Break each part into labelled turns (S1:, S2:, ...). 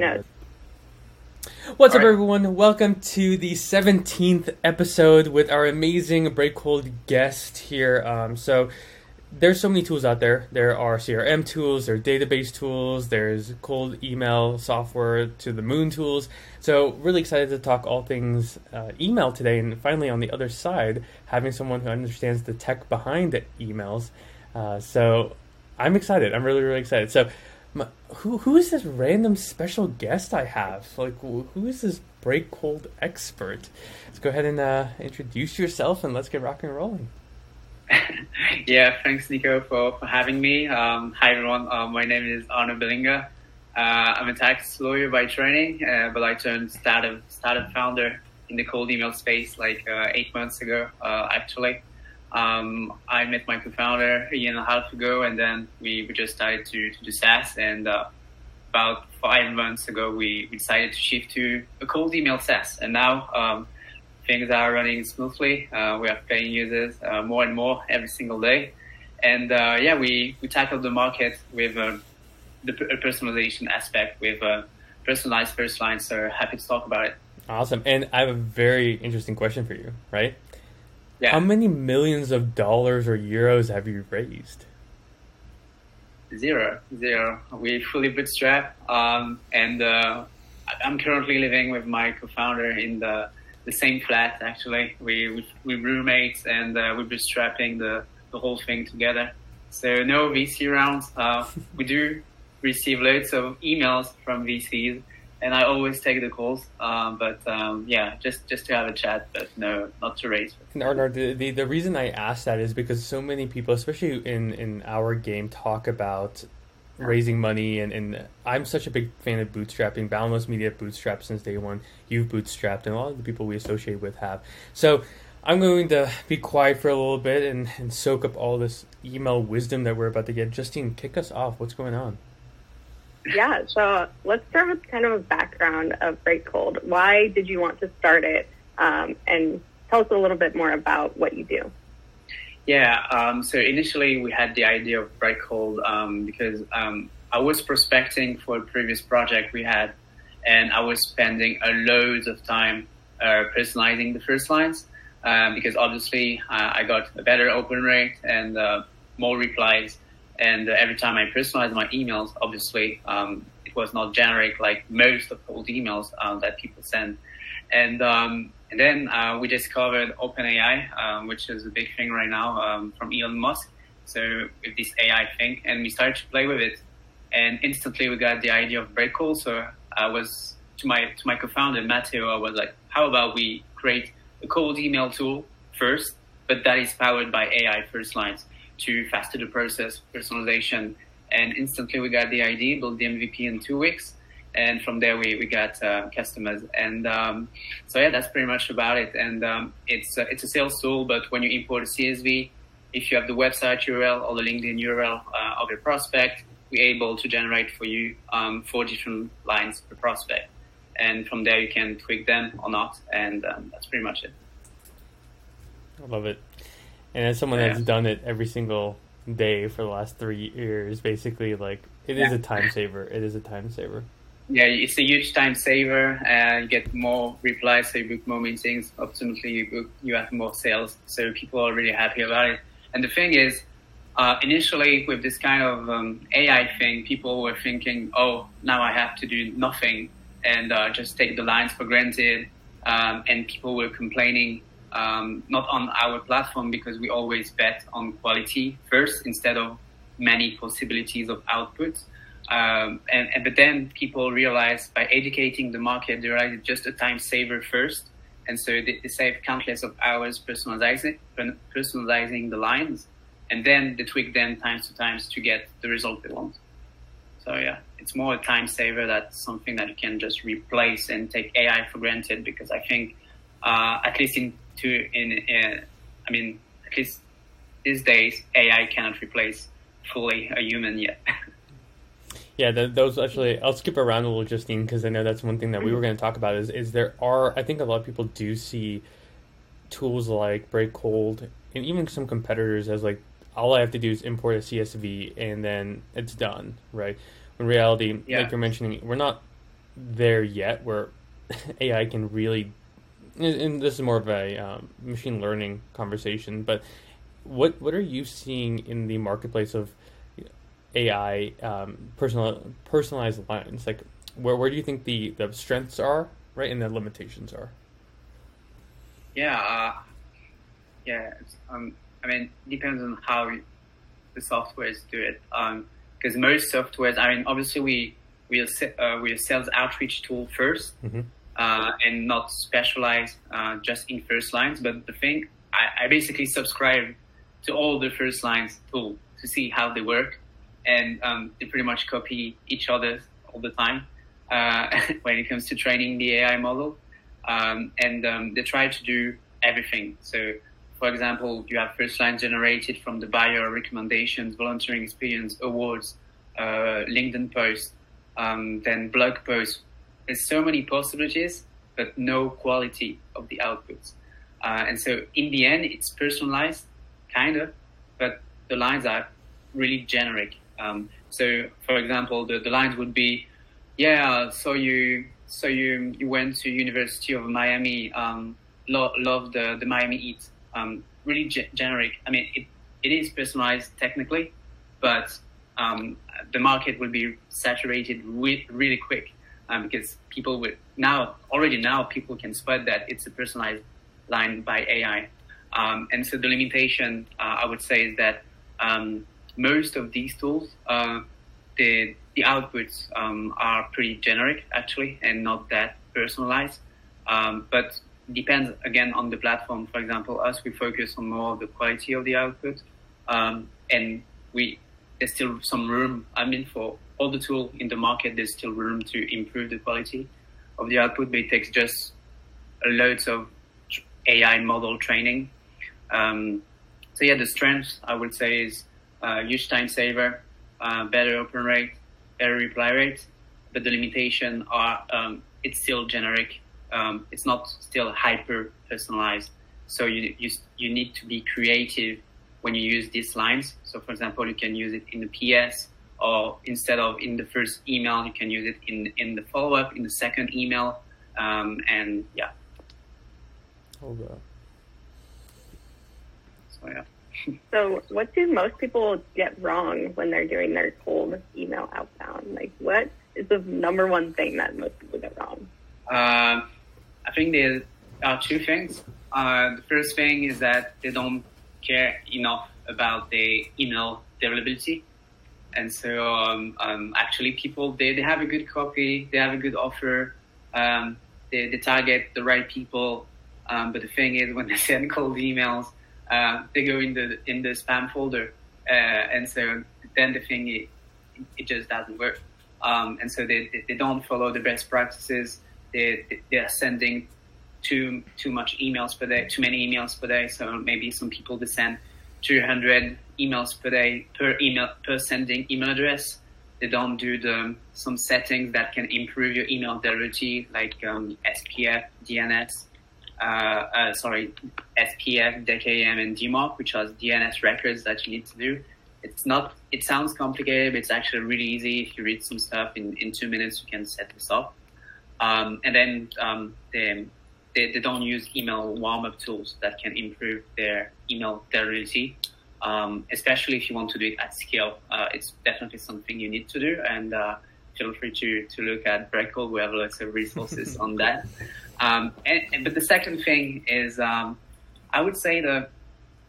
S1: notes.
S2: What's All up, right. everyone? Welcome to the 17th episode with our amazing Breakcold guest here. Um, so, there's so many tools out there. There are CRM tools, there are database tools, there's cold email software to the moon tools. So, really excited to talk all things uh, email today. And finally, on the other side, having someone who understands the tech behind the emails. Uh, so, I'm excited. I'm really, really excited. So, my, who who is this random special guest I have? Like, who is this Breakcold expert? Let's go ahead and uh, introduce yourself and let's get rocking and rolling.
S3: yeah, thanks, Nico, for, for having me. Um, hi, everyone. Uh, my name is Arnaud Belinga. Uh, I'm a tax lawyer by training, uh, but I turned startup startup founder in the cold email space like uh, eight months ago, uh, actually. Um, I met my co-founder a year and a half ago, and then we, we just started to, to do SaaS. And uh, about five months ago, we, we, decided to shift to a cold email SaaS. And now um, things are running smoothly. Uh, we are paying users uh, more and more every single day. And uh, yeah, we, we tackled the market with uh, the personalization aspect, with uh, personalized first line. So happy to talk about it.
S2: Awesome. And I have a very interesting question for you, right? Yeah. How many millions of dollars or euros have you raised?
S3: Zero, zero. We fully bootstrap, um, and uh, I'm currently living with my co-founder in the the same flat. Actually, we we, we roommates, and uh, we're bootstrapping the the whole thing together. So no VC rounds. Uh, we do receive loads of emails from VCs, and I always take the calls. Um, but um, yeah, just just to have a chat, but no, not to raise.
S2: No, no. The, the the reason I ask that is because so many people, especially in in our game, talk about raising money and, and I'm such a big fan of bootstrapping. Boundless Media bootstrapped since day one. You've bootstrapped and a lot of the people we associate with have. So I'm going to be quiet for a little bit and, and soak up all this email wisdom that we're about to get. Justine, kick us off. What's going on?
S1: Yeah, so let's start with kind of a background of Breakcold. Why did you want to start it? Um, and tell us a little bit more about what you do.
S3: Yeah, um, so initially we had the idea of Breakcold um, because um, I was prospecting for a previous project we had, and I was spending a loads of time uh, personalizing the first lines um, because obviously uh, I got a better open rate and uh, more replies and uh, every time I personalized my emails, obviously, um, it was not generic like most of old emails uh, that people send. And, um, and then uh, we discovered OpenAI, um, which is a big thing right now um, from Elon Musk. So with this AI thing, and we started to play with it, and instantly we got the idea of Breakcold. So I was to my to my co-founder Matteo, I was like, how about we create a cold email tool first, but that is powered by AI first lines to faster the process, personalization, and instantly we got the ID, built the MVP in two weeks, and from there we, we got uh, customers. And um, so yeah, that's pretty much about it. And um, it's uh, it's a sales tool, but when you import a CSV, if you have the website URL or the LinkedIn URL uh, of your prospect, we're able to generate for you um, four different lines per prospect. And from there, you can tweak them or not, and um, that's pretty much it.
S2: I love it. And as someone yeah. that's done it every single day for the last three years, basically, like it yeah. is a time saver. It is a time saver.
S3: Yeah, it's a huge time saver. and you get more replies, so you book more meetings. Ultimately, you book, you have more sales. So people are really happy about it. And the thing is, uh, initially with this kind of um, AI thing, people were thinking, "Oh, now I have to do nothing and uh, just take the lines for granted." Um, and people were complaining um, not on our platform because we always bet on quality first instead of many possibilities of outputs. Um, and, and, but then people realize by educating the market, they realize it's just a time saver first, and so they, they save countless of hours personalizing personalizing the lines, and then they tweak them times to times to get the result they want. So yeah, it's more a time saver. That's something that you can just replace and take AI for granted because I think, uh, at least in to in, in I mean, at least these days, AI cannot replace fully a human yet.
S2: yeah, those actually, I'll skip around a little, Justine, because I know that's one thing that we were mm-hmm. going to talk about. Is is there are I think a lot of people do see tools like Breakcold and even some competitors as like all I have to do is import a CSV and then it's done, right? In reality, yeah. like you're mentioning, we're not there yet where AI can really, and this is more of a um, machine learning conversation, but what what are you seeing in the marketplace of AI um, personal personalized lines? Like, where where do you think the the strengths are, right, and the limitations are?
S3: Yeah, uh, yeah. Um, I mean, it depends on how the softwares do it. Because um, most softwares, I mean, obviously we we uh, we a sales outreach tool 1st mm-hmm. Uh, and not specialize uh, just in first lines. But the thing, I, I basically subscribe to all the first lines tool to see how they work, and um, they pretty much copy each other all the time uh, when it comes to training the AI model, um, and um, they try to do everything. So, for example, you have first line generated from the buyer recommendations, volunteering experience, awards, uh, LinkedIn posts, um, then blog posts. There's so many possibilities, but no quality of the outputs. Uh, and so in the end, it's personalized kind of, but the lines are really generic. Um, so, for example, the, the lines would be, yeah, so you so you you went to University of Miami, um, lo- love the the Miami Heat. Um, really ge- generic. I mean, it, it is personalized technically, but um, the market will be saturated re- really quick um, because people would now already now people can spot that it's a personalized line by AI. Um, and so the limitation, uh, I would say, is that um, most of these tools, uh, the the outputs um, are pretty generic actually, and not that personalized. Um, but depends again on the platform. For example, us we focus on more of the quality of the output, um, and we there's still some room. I mean, for all the tool in the market, there's still room to improve the quality of the output, but it takes just loads of AI model training um, so yeah, the strength I would say is uh, huge time saver, uh, better open rate, better reply rate, but the limitation are um, it's still generic. Um, it's not still hyper personalized. So you, you you need to be creative when you use these lines. So for example, you can use it in the PS, or instead of in the first email, you can use it in in the follow up in the second email, um, and yeah.
S2: Hold up
S1: yeah. so, what do most people get wrong when they're doing their cold email outbound? Like, what is the number one thing that most people get wrong?
S3: Uh, I think there are two things. Uh, the first thing is that they don't care enough about the email availability. And so, um, um, actually, people they, they have a good copy, they have a good offer, um, they, they target the right people. Um, but the thing is, when they send cold emails, uh, they go in the in the spam folder, uh, and so then the thing it, it just doesn't work. Um, and so they, they, they don't follow the best practices. They they are sending too too much emails per day, too many emails per day. So maybe some people they send 200 emails per day per email per sending email address. They don't do the some settings that can improve your email delivery, like um, SPF, DNS, uh, uh, sorry, SPF, DKIM, and DMARC, which are DNS records that you need to do. It's not. It sounds complicated, but it's actually really easy. If you read some stuff in, in two minutes, you can set this up. Um, and then um, they, they, they don't use email warm up tools that can improve their email delivery. Um, especially if you want to do it at scale. Uh, it's definitely something you need to do, and uh, feel free to, to look at Breakcold. We have lots of resources on that. Um, and, and, but the second thing is, um, I would say that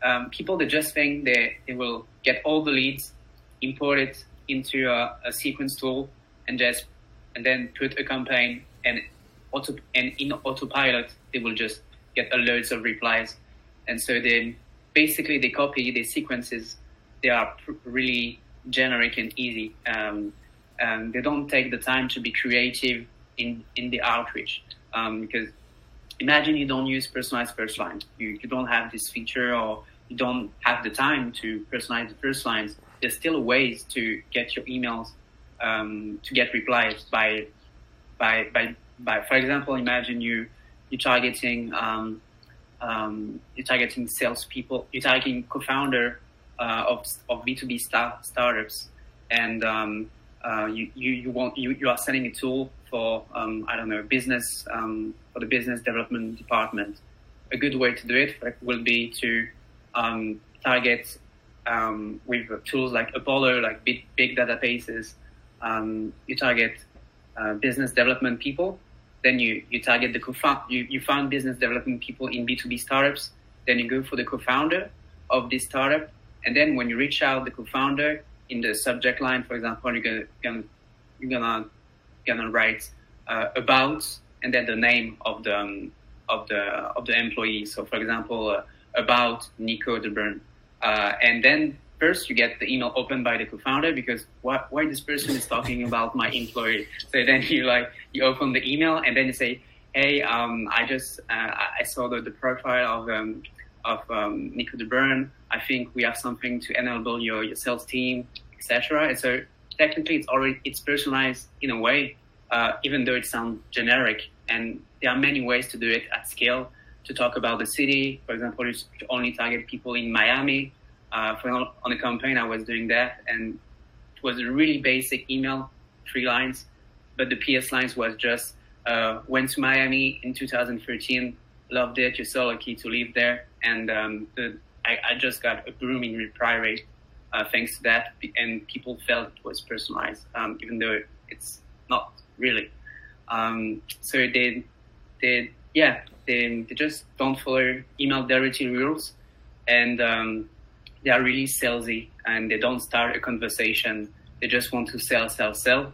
S3: um, people that just think they, they will get all the leads, import it into a, a sequence tool, and just and then put a campaign and auto and in autopilot they will just get a loads of replies, and so then basically they copy the sequences. They are pr- really generic and easy. Um, and they don't take the time to be creative in in the outreach um, because imagine you don't use personalized first line. You, you don't have this feature or you don't have the time to personalize the first lines. There's still ways to get your emails um, to get replies by, by, by, by, for example, imagine you, you're targeting, um, um, you're targeting salespeople, you're targeting co-founder uh, of, of B2B start, startups and um, uh, you, you, you want, you, you are selling a tool for um, I don't know business um, for the business development department. A good way to do it will be to um, target with tools like Apollo, like big, big databases. You target uh, business development people. Then you, you target the co-found, you, you find business development people in B2B startups. Then you go for the co-founder of this startup. And then when you reach out the co-founder in the subject line, for example, you're gonna, gonna you're gonna gonna write uh, about and then the name of the um, of the of the employee. So, for example, uh, about Nico de Bern, uh, and then first you get the email opened by the co-founder because why, why this person is talking about my employee. So then you like you open the email and then you say, hey, um, I just uh, I saw the, the profile of um, of um, Nico de Bern. I think we have something to enable your your sales team, etc. And so technically it's already it's personalized in a way, uh, even though it sounds generic. And there are many ways to do it at scale. To talk about the city, for example, you only target people in Miami. Uh, for on a campaign, I was doing that, and it was a really basic email, three lines, but the PS lines was just uh, went to Miami in 2013, loved it. You're so lucky to live there, and um, the, I, I, just got a booming reply rate uh, thanks to that, and people felt it was personalized, um, even though it's not really. Um, so they, they, yeah, they, they just don't follow email dirty rules, and um, they are really salesy, and they don't start a conversation. They just want to sell, sell, sell,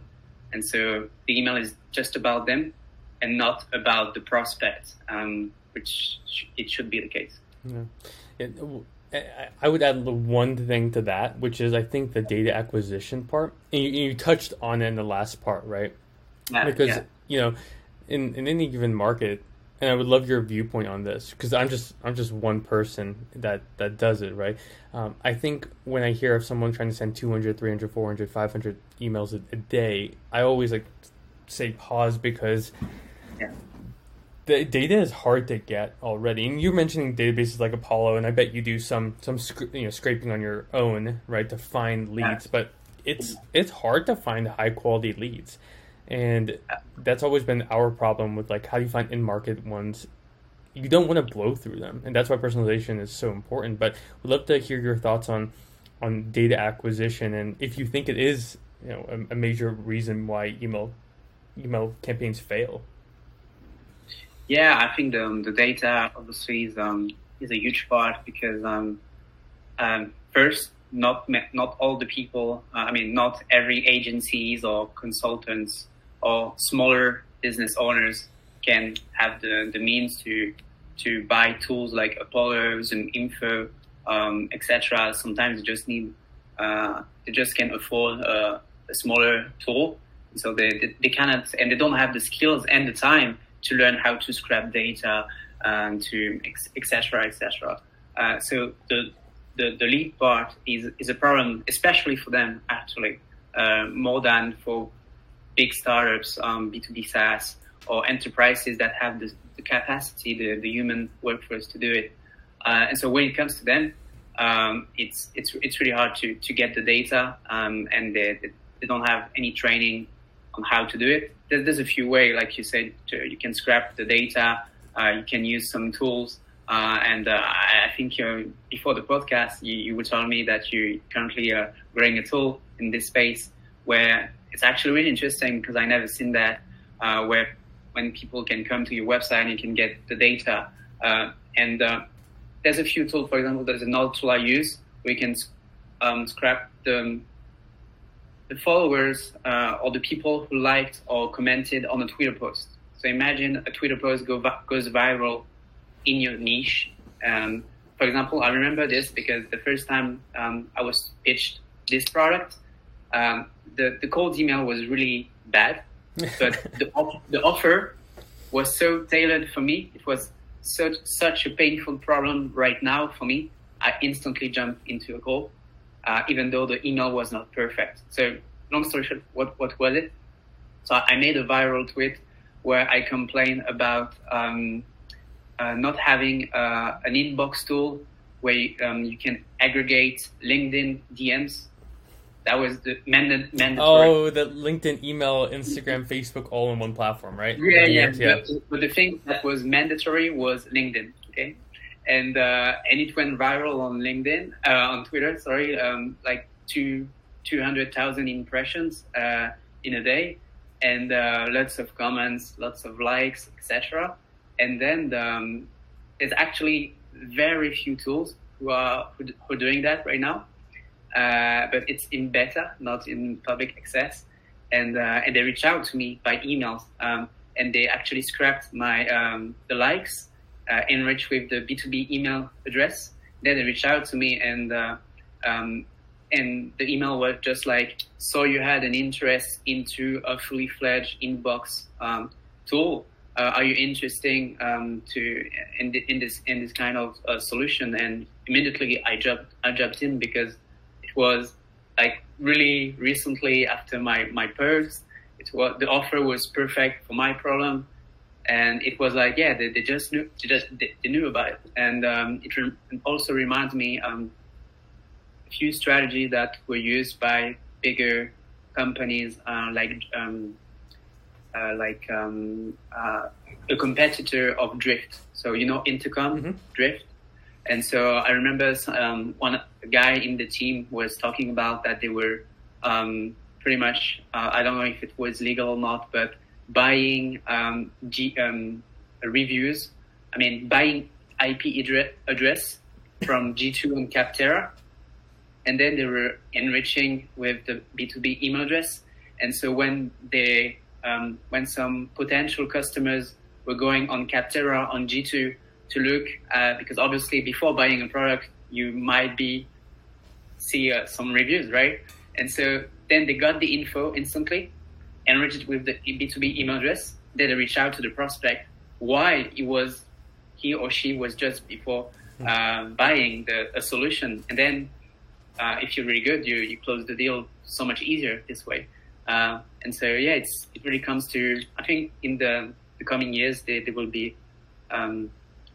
S3: and so the email is just about them, and not about the prospect, um, which sh- it should be the case.
S2: Yeah. It, I would add one thing to that, which is I think the data acquisition part. And you, you touched on it in the last part, right?
S3: Yeah,
S2: because
S3: yeah.
S2: you know, in in any given market, and I would love your viewpoint on this because I'm just I'm just one person that that does it, right? Um, I think when I hear of someone trying to send 200, 300, 400, 500 emails a, a day, I always like say pause because.
S3: Yeah
S2: the data is hard to get already. And you're mentioning databases like Apollo, and I bet you do some some you know scraping on your own, right, to find leads. But it's it's hard to find high quality leads, and that's always been our problem with like how do you find in market ones. You don't want to blow through them, and that's why personalization is so important. But we'd love to hear your thoughts on on data acquisition, and if you think it is you know a, a major reason why email email campaigns fail.
S3: Yeah, I think the, the data obviously is um, is a huge part because um, um, first, not not all the people. Uh, I mean, not every agencies or consultants or smaller business owners can have the, the means to to buy tools like Apollo, Zoom Info, um, etc. Sometimes they just need uh, they just can afford a, a smaller tool, so they, they, they cannot and they don't have the skills and the time to learn how to scrap data and to etc etc. Uh, so the, the the lead part is is a problem, especially for them actually, uh, more than for big startups, um, B two B SaaS or enterprises that have the, the capacity, the, the human workforce to do it. Uh, and so when it comes to them, um, it's it's it's really hard to to get the data, um, and they, they don't have any training on how to do it. There's, there's a few ways, like you said, to, you can scrap the data, uh, you can use some tools. Uh, and uh, I think before the podcast, you, you were telling me that you currently are growing a tool in this space where it's actually really interesting because I never seen that uh, where when people can come to your website and you can get the data. Uh, and uh, there's a few tools, for example, there's another tool I use where you can um, scrap the the followers uh, or the people who liked or commented on a Twitter post. So imagine a Twitter post go, goes viral in your niche. Um, for example, I remember this because the first time um, I was pitched this product, um, the, the cold email was really bad, but the, the offer was so tailored for me. It was such, such a painful problem right now for me. I instantly jumped into a call uh, even though the email was not perfect. So long story short, what, what was it? So I made a viral tweet where I complained about um, uh, not having uh, an inbox tool where you, um, you can aggregate LinkedIn DMs. That was the mand- mandatory.
S2: Oh, the LinkedIn, email, Instagram, Facebook, all in one platform, right?
S3: Yeah, yeah. yeah. But, but, the thing that was mandatory was LinkedIn. Okay, and uh, and it went viral on LinkedIn, uh, on Twitter. Sorry, um, like two two hundred thousand impressions uh, in a day, and uh, lots of comments, lots of likes, etc. And then um, there's actually very few tools who are who, who are doing that right now uh, but it's in beta, not in public access. And uh, and they reach out to me by emails, um, and they actually scrapped my um, the likes, uh, enriched with the B2B email address. Then they reach out to me, and uh, um, and the email was just like, so you had an interest into a fully fledged inbox um, tool. Uh, are you interested um, to in, in this in this kind of solution? And immediately I jumped I jumped in because was like really recently after my my purse. It was the offer was perfect for my problem, and it was like yeah, they, they just knew they just they, they knew about it, and um, it re- also reminds me um, a few strategies that were used by bigger companies uh, like um, uh, like um, uh, a competitor of Drift. So you know Intercom mm-hmm. Drift. And so I remember um, one guy in the team was talking about that they were um, pretty much, uh, I don't know if it was legal or not, but buying um, G, um, reviews, I mean, buying IP address from G2 and Capterra. And then they were enriching with the B2B email address. And so when they, um, when some potential customers were going on Capterra on G2 to look at because obviously before buying a product you might be see uh, some reviews right? And so then they got the info instantly enriched with the b2b email address. Then they reach out to the prospect why it was he or she was just before uh, buying the a solution. And then uh, if you're really good you you close the deal so much easier this way. Uh, and so yeah it's it really comes to i think in the the coming years there, there will be um,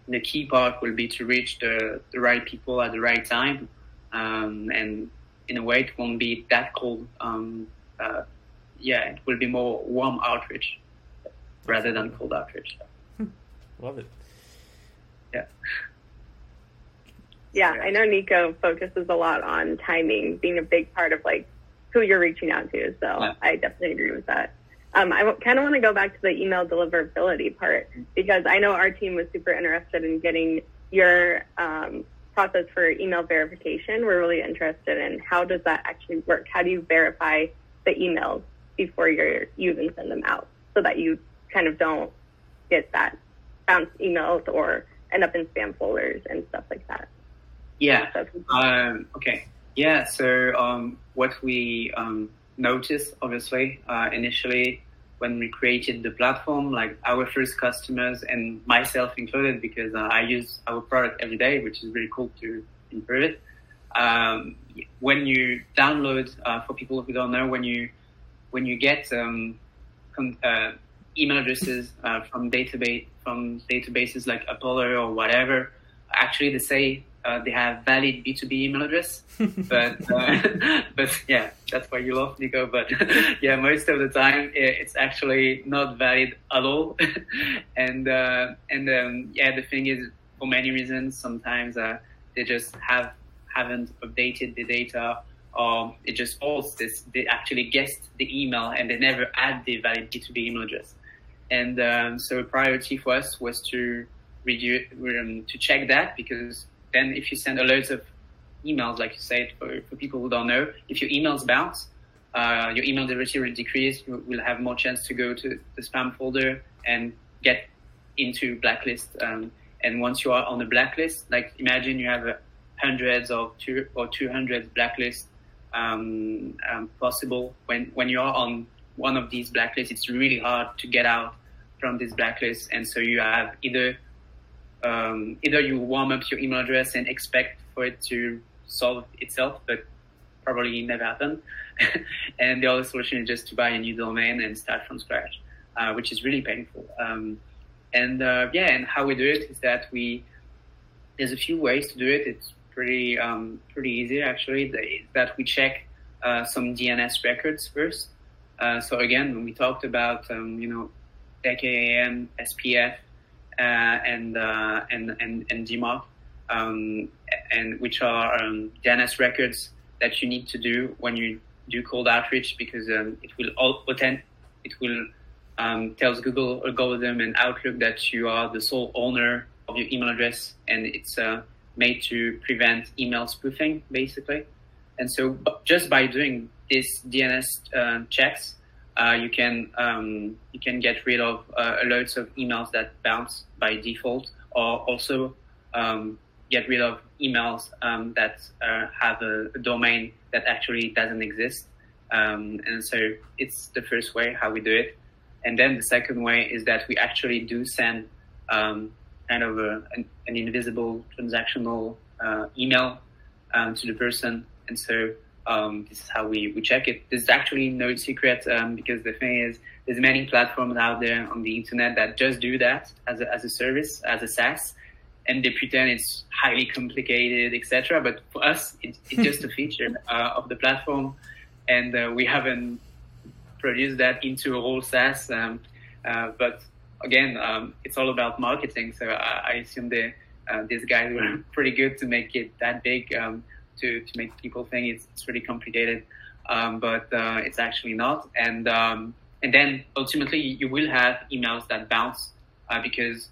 S3: the key part will be to reach the, the right people at the right time. Um, and in a way, it won't be that cold. Um, uh, yeah, it will be more warm outreach rather than cold outreach.
S2: Love it.
S3: Yeah.
S1: Yeah, I know Nico focuses a lot on timing being a big part of like who you're reaching out to. So yeah. I definitely agree with that. Um, I kind of want to go back to the email deliverability part because I know our team was super interested in getting your um, process for email verification. We're really interested in how does that actually work? How do you verify the emails before you're, you even send them out so that you kind of don't get that bounce emails or end up in spam folders and stuff like that?
S3: Yeah. Um, okay. Yeah. So um, what we um, noticed, obviously, uh, initially when we created the platform, like our first customers and myself included, because uh, I use our product every day, which is really cool to improve it. Um, when you download, uh, for people who don't know, when you when you get um, uh, email addresses uh, from database from databases like Apollo or whatever, actually they say uh, they have valid B2B email address, but uh, but yeah, that's why you love Nico. But yeah, most of the time it's actually not valid at all. and uh, and um, yeah, the thing is, for many reasons, sometimes uh, they just have haven't updated the data, or it just false. This they actually guessed the email and they never add the valid B2B email address. And um, so a priority for us was to reduce um, to check that because then if you send a loads of emails, like you said, for, for people who don't know, if your emails bounce, uh, your email delivery will decrease. You will have more chance to go to the spam folder and get into blacklist. Um, and once you are on the blacklist, like imagine you have hundreds of two or two hundred blacklists um, um, possible. When when you are on one of these blacklists, it's really hard to get out from this blacklist. And so you have either um, either you warm up your email address and expect for it to solve itself, but probably never happen. and the other solution is just to buy a new domain and start from scratch, uh, which is really painful. Um, and uh, yeah, and how we do it is that we there's a few ways to do it. It's pretty um, pretty easy actually. That we check uh, some DNS records first. Uh, so again, when we talked about um, you know DKIM, SPF, and, uh, and and and DMARC, um, and which are um, DNS records that you need to do when you do cold outreach because um, it will all attend, it will um, tells Google algorithm and Outlook that you are the sole owner of your email address, and it's uh, made to prevent email spoofing, basically. And so, just by doing these DNS uh, checks, uh, you can um, you can get rid of uh, alerts of emails that bounce by default, or also um, get rid of emails um, that uh, have a, a, domain that actually doesn't exist. Um, and so, it's the first way how we do it. And then the second way is that we actually do send um, kind of a, an, an, invisible transactional uh, email um, to the person. And so um, this is how we, we check it. There's actually no secret um, because the thing is, there's many platforms out there on the internet that just do that as a, as a service, as a SaaS, and they pretend it's highly complicated, etc. But for us, it, it's just a feature uh, of the platform, and uh, we haven't produced that into a whole SaaS. Um, uh, but again, um, it's all about marketing. So I, I assume the, uh, these guys were pretty good to make it that big um, to, to make people think it's, it's really complicated. Um, but uh, it's actually not. And um, and then ultimately you will have emails that bounce uh, because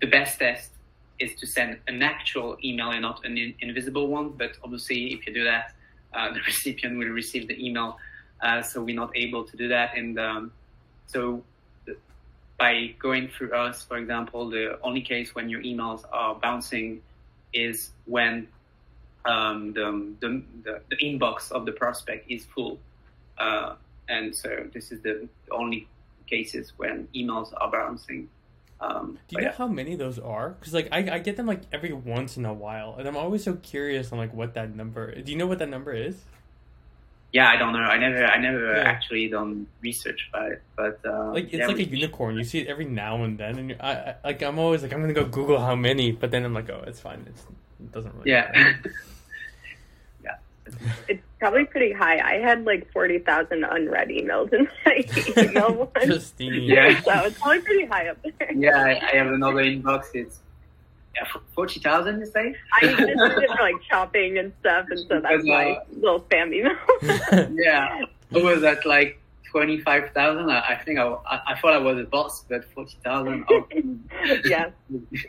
S3: the best test is to send an actual email and not an in- invisible one. But obviously, if you do that, uh, the recipient will receive the email uh, so we're not able to do that. And um, so by going through us, for example, the only case when your emails are bouncing is when um, the, the, the, the, inbox of the prospect is full. Uh, and so this is the only cases when emails are bouncing.
S2: Um, Do you know yeah. how many those are? Because like I, I get them like every once in a while, and I'm always so curious on like what that number. Do you know what that number is?
S3: yeah, I don't know. I never, I never yeah. actually done research about it, but uh,
S2: like it's
S3: yeah,
S2: like a unicorn. You see it every now and then, and I, I, like I'm always like I'm gonna go Google how many, but then I'm like, oh, it's fine. It's, it doesn't really.
S3: Yeah. yeah.
S1: It's probably pretty high. I had like forty thousand unread emails in my email one.
S2: Justine.
S1: Yeah. So it's probably pretty high up there.
S3: Yeah, I, I have another inbox. It's yeah, forty thousand, you say?
S1: I just did it for like shopping and stuff, and so that's my uh, little spam email.
S3: yeah, it was at like twenty five thousand. I, I, think I, I, I thought I was a boss, but forty thousand. Oh.
S1: yeah,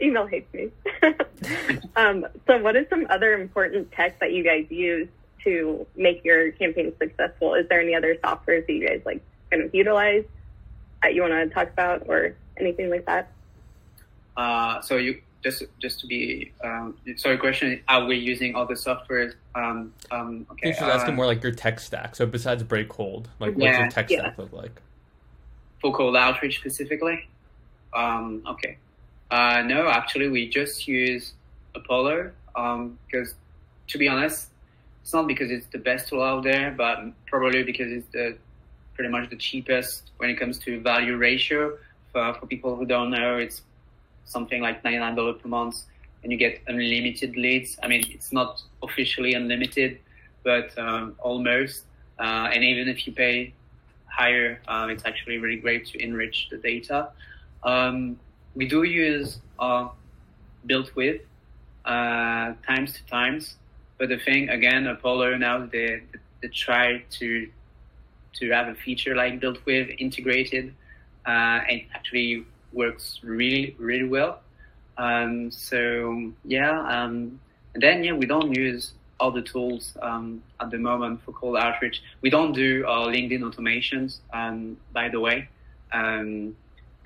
S1: email hates me. um, so, what is some other important tech that you guys use to make your campaign successful? Is there any other softwares that you guys like kind of utilize that you want to talk about, or anything like that?
S3: Uh, so you just just to be um, sorry question are we using all the software um, um okay
S2: you should ask uh, more like your tech stack so besides breakcold like what's your tech yeah. stack look like
S3: for cold outreach specifically um okay uh no actually we just use apollo um because to be honest it's not because it's the best tool out there but probably because it's the pretty much the cheapest when it comes to value ratio for, for people who don't know it's something like $99 per month and you get unlimited leads. I mean, it's not officially unlimited, but um, almost. Uh, and even if you pay higher, um, it's actually really great to enrich the data. Um, we do use uh, BuiltWith uh, times to times, but the thing again, Apollo now they, they try to to have a feature like BuiltWith integrated uh, and actually works really really well. Um, so yeah, um, and then yeah, we don't use all the tools um, at the moment for cold outreach. We don't do our LinkedIn automations, um, by the way, um,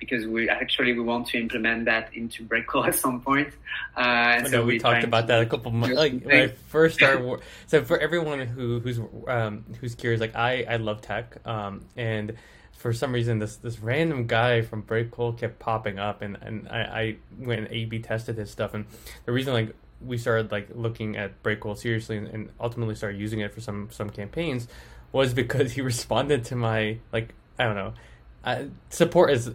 S3: because we actually we want to implement that into Breakcold at some point. Uh,
S2: and so we talked about that a couple months. Like when I first started, so for everyone who who's um, who's curious, like I I love tech, um, and for some reason this this random guy from Breakcold kept popping up and, and I, I went and A B tested his stuff and the reason like we started like looking at Breakcold seriously and, and, ultimately started using it for some some campaigns was because he responded to my like I don't know I, support is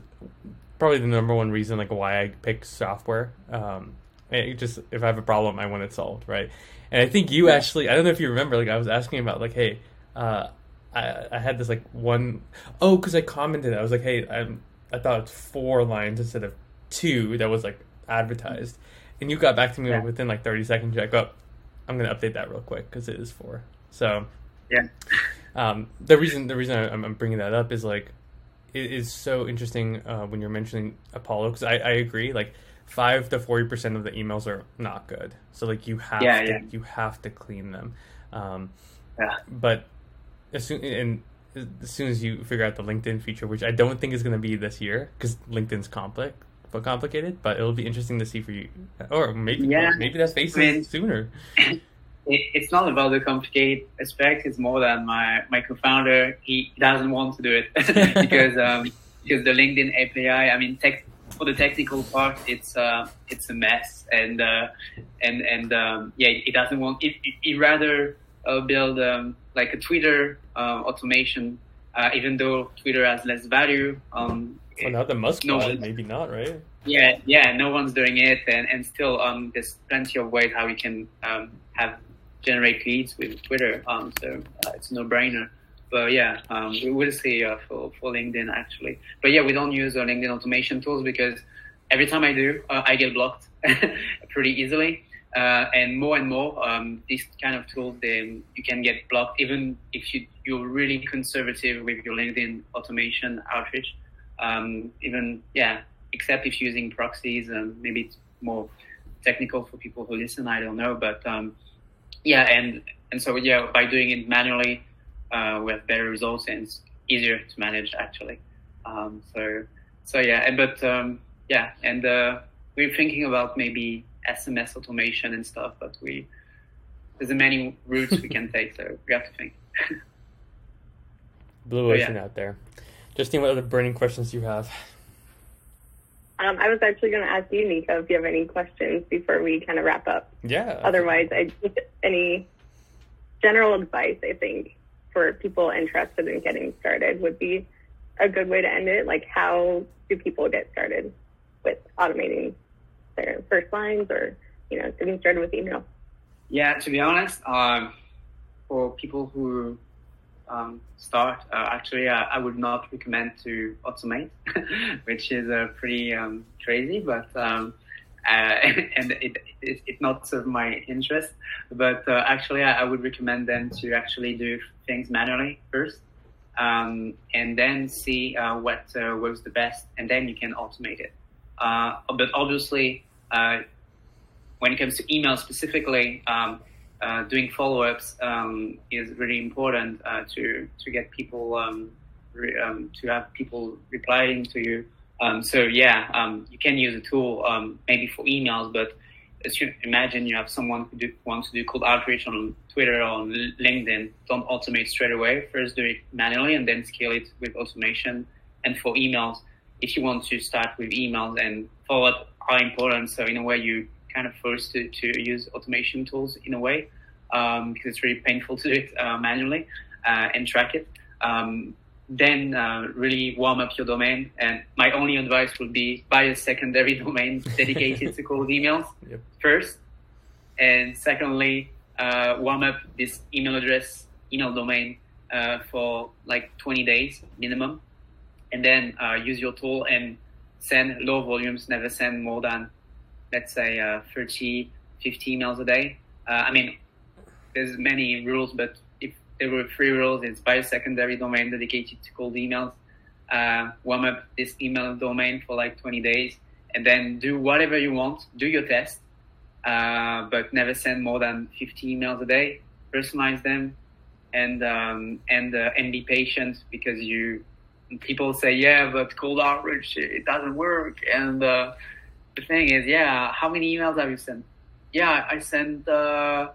S2: probably the number one reason like why I pick software um it just if I have a problem I want it solved right and I think you actually I don't know if you remember like I was asking about like hey uh, I, I had this like one oh because I commented I was like hey I'm I thought it's four lines instead of two that was like advertised, and you got back to me yeah. within like thirty seconds. You're like, oh, I'm gonna update that real quick because it is four. So
S3: yeah.
S2: Um, the reason the reason I'm, I'm bringing that up is like it is so interesting uh, when you're mentioning Apollo because I, I agree like five to forty percent of the emails are not good. So like you have yeah, to yeah. you have to clean them. Um,
S3: yeah.
S2: But as soon and as soon as you figure out the LinkedIn feature, which I don't think is going to be this year because LinkedIn's complex but complicated. But it'll be interesting to see for you, or maybe yeah. maybe that faces I mean, sooner.
S3: it's not about the complicated aspect. It's more that my, my co-founder he doesn't want to do it because um, because the LinkedIn API. I mean, tech, for the technical part, it's uh, it's a mess, and uh, and and um, yeah, he doesn't want. He, he rather uh, build um, like a Twitter uh, automation, uh, even though Twitter has less value. Um,
S2: well, not the Musk no, maybe not, right?
S3: Yeah, yeah, no one's doing it, and and still, um, there's plenty of ways how we can um, have generate leads with Twitter. Um, so uh, it's no brainer. But yeah, um, we will see uh, for, for LinkedIn actually. But yeah, we don't use uh, LinkedIn automation tools because every time I do, uh, I get blocked pretty easily. Uh, and more and more, um, these kind of tools, they, you can get blocked even if you, you're really conservative with your LinkedIn automation outreach. Um, even, yeah, except if using proxies, and maybe it's more technical for people who listen, I don't know. But um, yeah, and and so yeah, by doing it manually, uh, we have better results and it's easier to manage actually. Um, so so yeah, and, but um, yeah, and uh, we're thinking about maybe SMS automation and stuff, but we there's many routes we can take, so we have to think.
S2: Blue ocean yeah. out there. Justine, what other burning questions do you have?
S1: Um, I was actually going to ask you, Nico, if you have any questions before we kind of wrap up.
S2: Yeah.
S1: Otherwise, I any general advice I think for people interested in getting started would be a good way to end it. Like, how do people get started with automating their first lines or you know getting started with email?
S3: Yeah, to be honest, um, for people who um, start, uh, actually, uh, I would not recommend to automate, which is uh, pretty um, crazy, but um, uh, and it, it, it not serve my interest. But uh, actually, I, I, would recommend them to actually do things manually first, um, and then see uh, what works the best, and then you can automate it. but obviously, when it comes to email specifically, um, uh, doing follow-ups um, is really important uh, to to get people um, re, um, to have people replying to you. Um, so yeah, um, you can use a tool maybe for emails, but as you imagine, you have someone who do, wants to do cold outreach on Twitter or on LinkedIn. Don't automate straight away. First, do it manually, and then scale it with automation. And for emails, if you want to start with emails and follow-up are important. So in a way, you kind of forced to, to use automation tools in a way um, because it's really painful to do it uh, manually uh, and track it. Um, then uh, really warm up your domain. And my only advice would be buy a secondary domain dedicated to cold emails yep. first. And secondly, uh, warm up this email address, email domain uh, for like 20 days minimum. And then uh, use your tool and send low volumes, never send more than let's say uh, 30, 50 emails a day. Uh, I mean, there's many rules, but if there were three rules, it's buy a secondary domain dedicated to cold emails, uh, warm up this email domain for like 20 days, and then do whatever you want, do your test, uh, but never send more than 50 emails a day, personalize them, and um, and uh, and be patient because you people say yeah, but cold outreach it doesn't work, and uh, the thing is, yeah, how many emails have you sent? Yeah, I sent uh,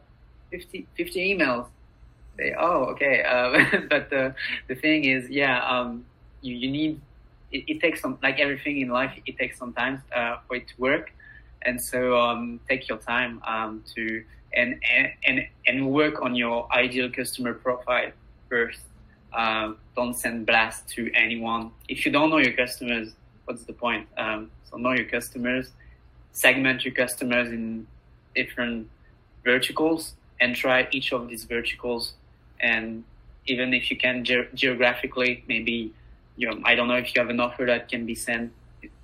S3: 50, 50 emails. They, oh, okay. Um, but the, the thing is, yeah, um, you, you need, it, it, takes some, like everything in life, it takes some time uh, for it to work. And so um, take your time um, to, and, and, and work on your ideal customer profile first. Um, don't send blast to anyone. If you don't know your customers, what's the point? Um, so know your customers, segment your customers in different verticals, and try each of these verticals and even if you can ge- geographically, maybe you know, I don't know if you have an offer that can be sent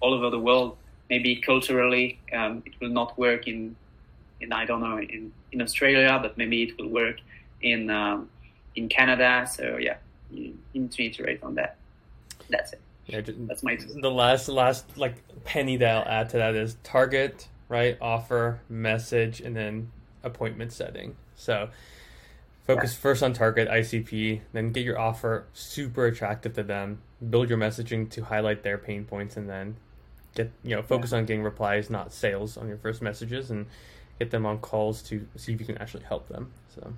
S3: all over the world. Maybe culturally, um, it will not work in, in I don't know, in, in Australia, but maybe it will work in um, in Canada. So yeah, you, you need to iterate on that. That's it. Yeah, that's my.
S2: The last last like penny that I'll add to that is target, right? Offer, message, and then appointment setting. So focus yeah. first on target ICP, then get your offer super attractive to them. Build your messaging to highlight their pain points, and then get you know focus yeah. on getting replies, not sales, on your first messages, and get them on calls to see if you can actually help them. So.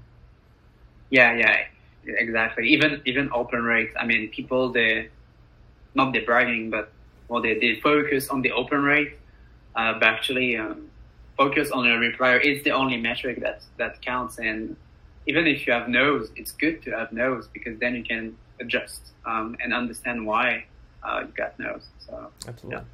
S3: Yeah, yeah, exactly. Even even open rates. I mean, people they not the bragging, but well, they, they focus on the open rate, uh, but actually um, focus on a replier is the only metric that that counts. And even if you have no's, it's good to have no's because then you can adjust um, and understand why uh, you got no's. So
S2: absolutely. Yeah.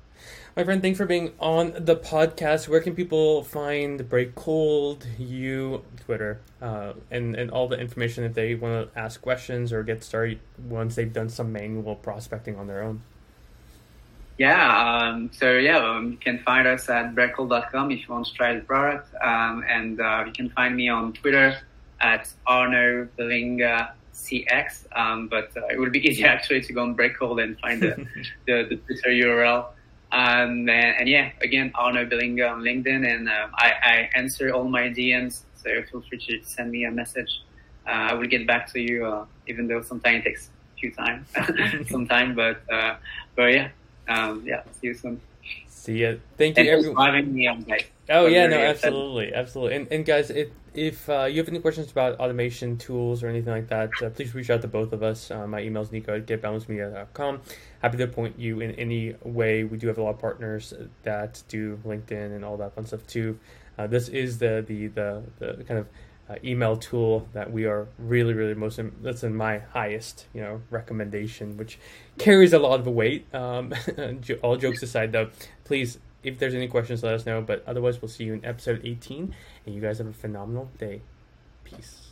S2: My friend, thanks for being on the podcast. Where can people find Breakcold, you, Twitter, uh, and, and all the information if they want to ask questions or get started once they've done some manual prospecting on their own?
S3: Yeah, um, so yeah, um, you can find us at breakcold.com if you want to try the product. Um, and uh, you can find me on Twitter at Arnaud Belinga CX. Um, but uh, it would be easier actually to go on Breakcold and find the, the, the Twitter URL. Um, and, and, yeah, again, Arnaud Belinga on LinkedIn, and um, I, I, answer all my DMs, so feel free to send me a message. Uh, I will get back to you, uh, even though sometimes it takes a few time, some time, but uh, but yeah, um, yeah, see you soon.
S2: See ya. Thank you,
S3: and everyone. having me on, guys.
S2: Oh yeah, no, absolutely, absolutely. And and guys, it, if uh, you have any questions about automation tools or anything like that, uh, please reach out to both of us. Uh, my email is nico at getbalancemedia.com. Happy to point you in any way. We do have a lot of partners that do LinkedIn and all that fun stuff too. Uh, this is the the the, the kind of uh, email tool that we are really really most in, that's in my highest you know recommendation, which carries a lot of weight. Um, all jokes aside, though, please if there's any questions, let us know. But otherwise, we'll see you in episode 18. And you guys have a phenomenal day. Peace.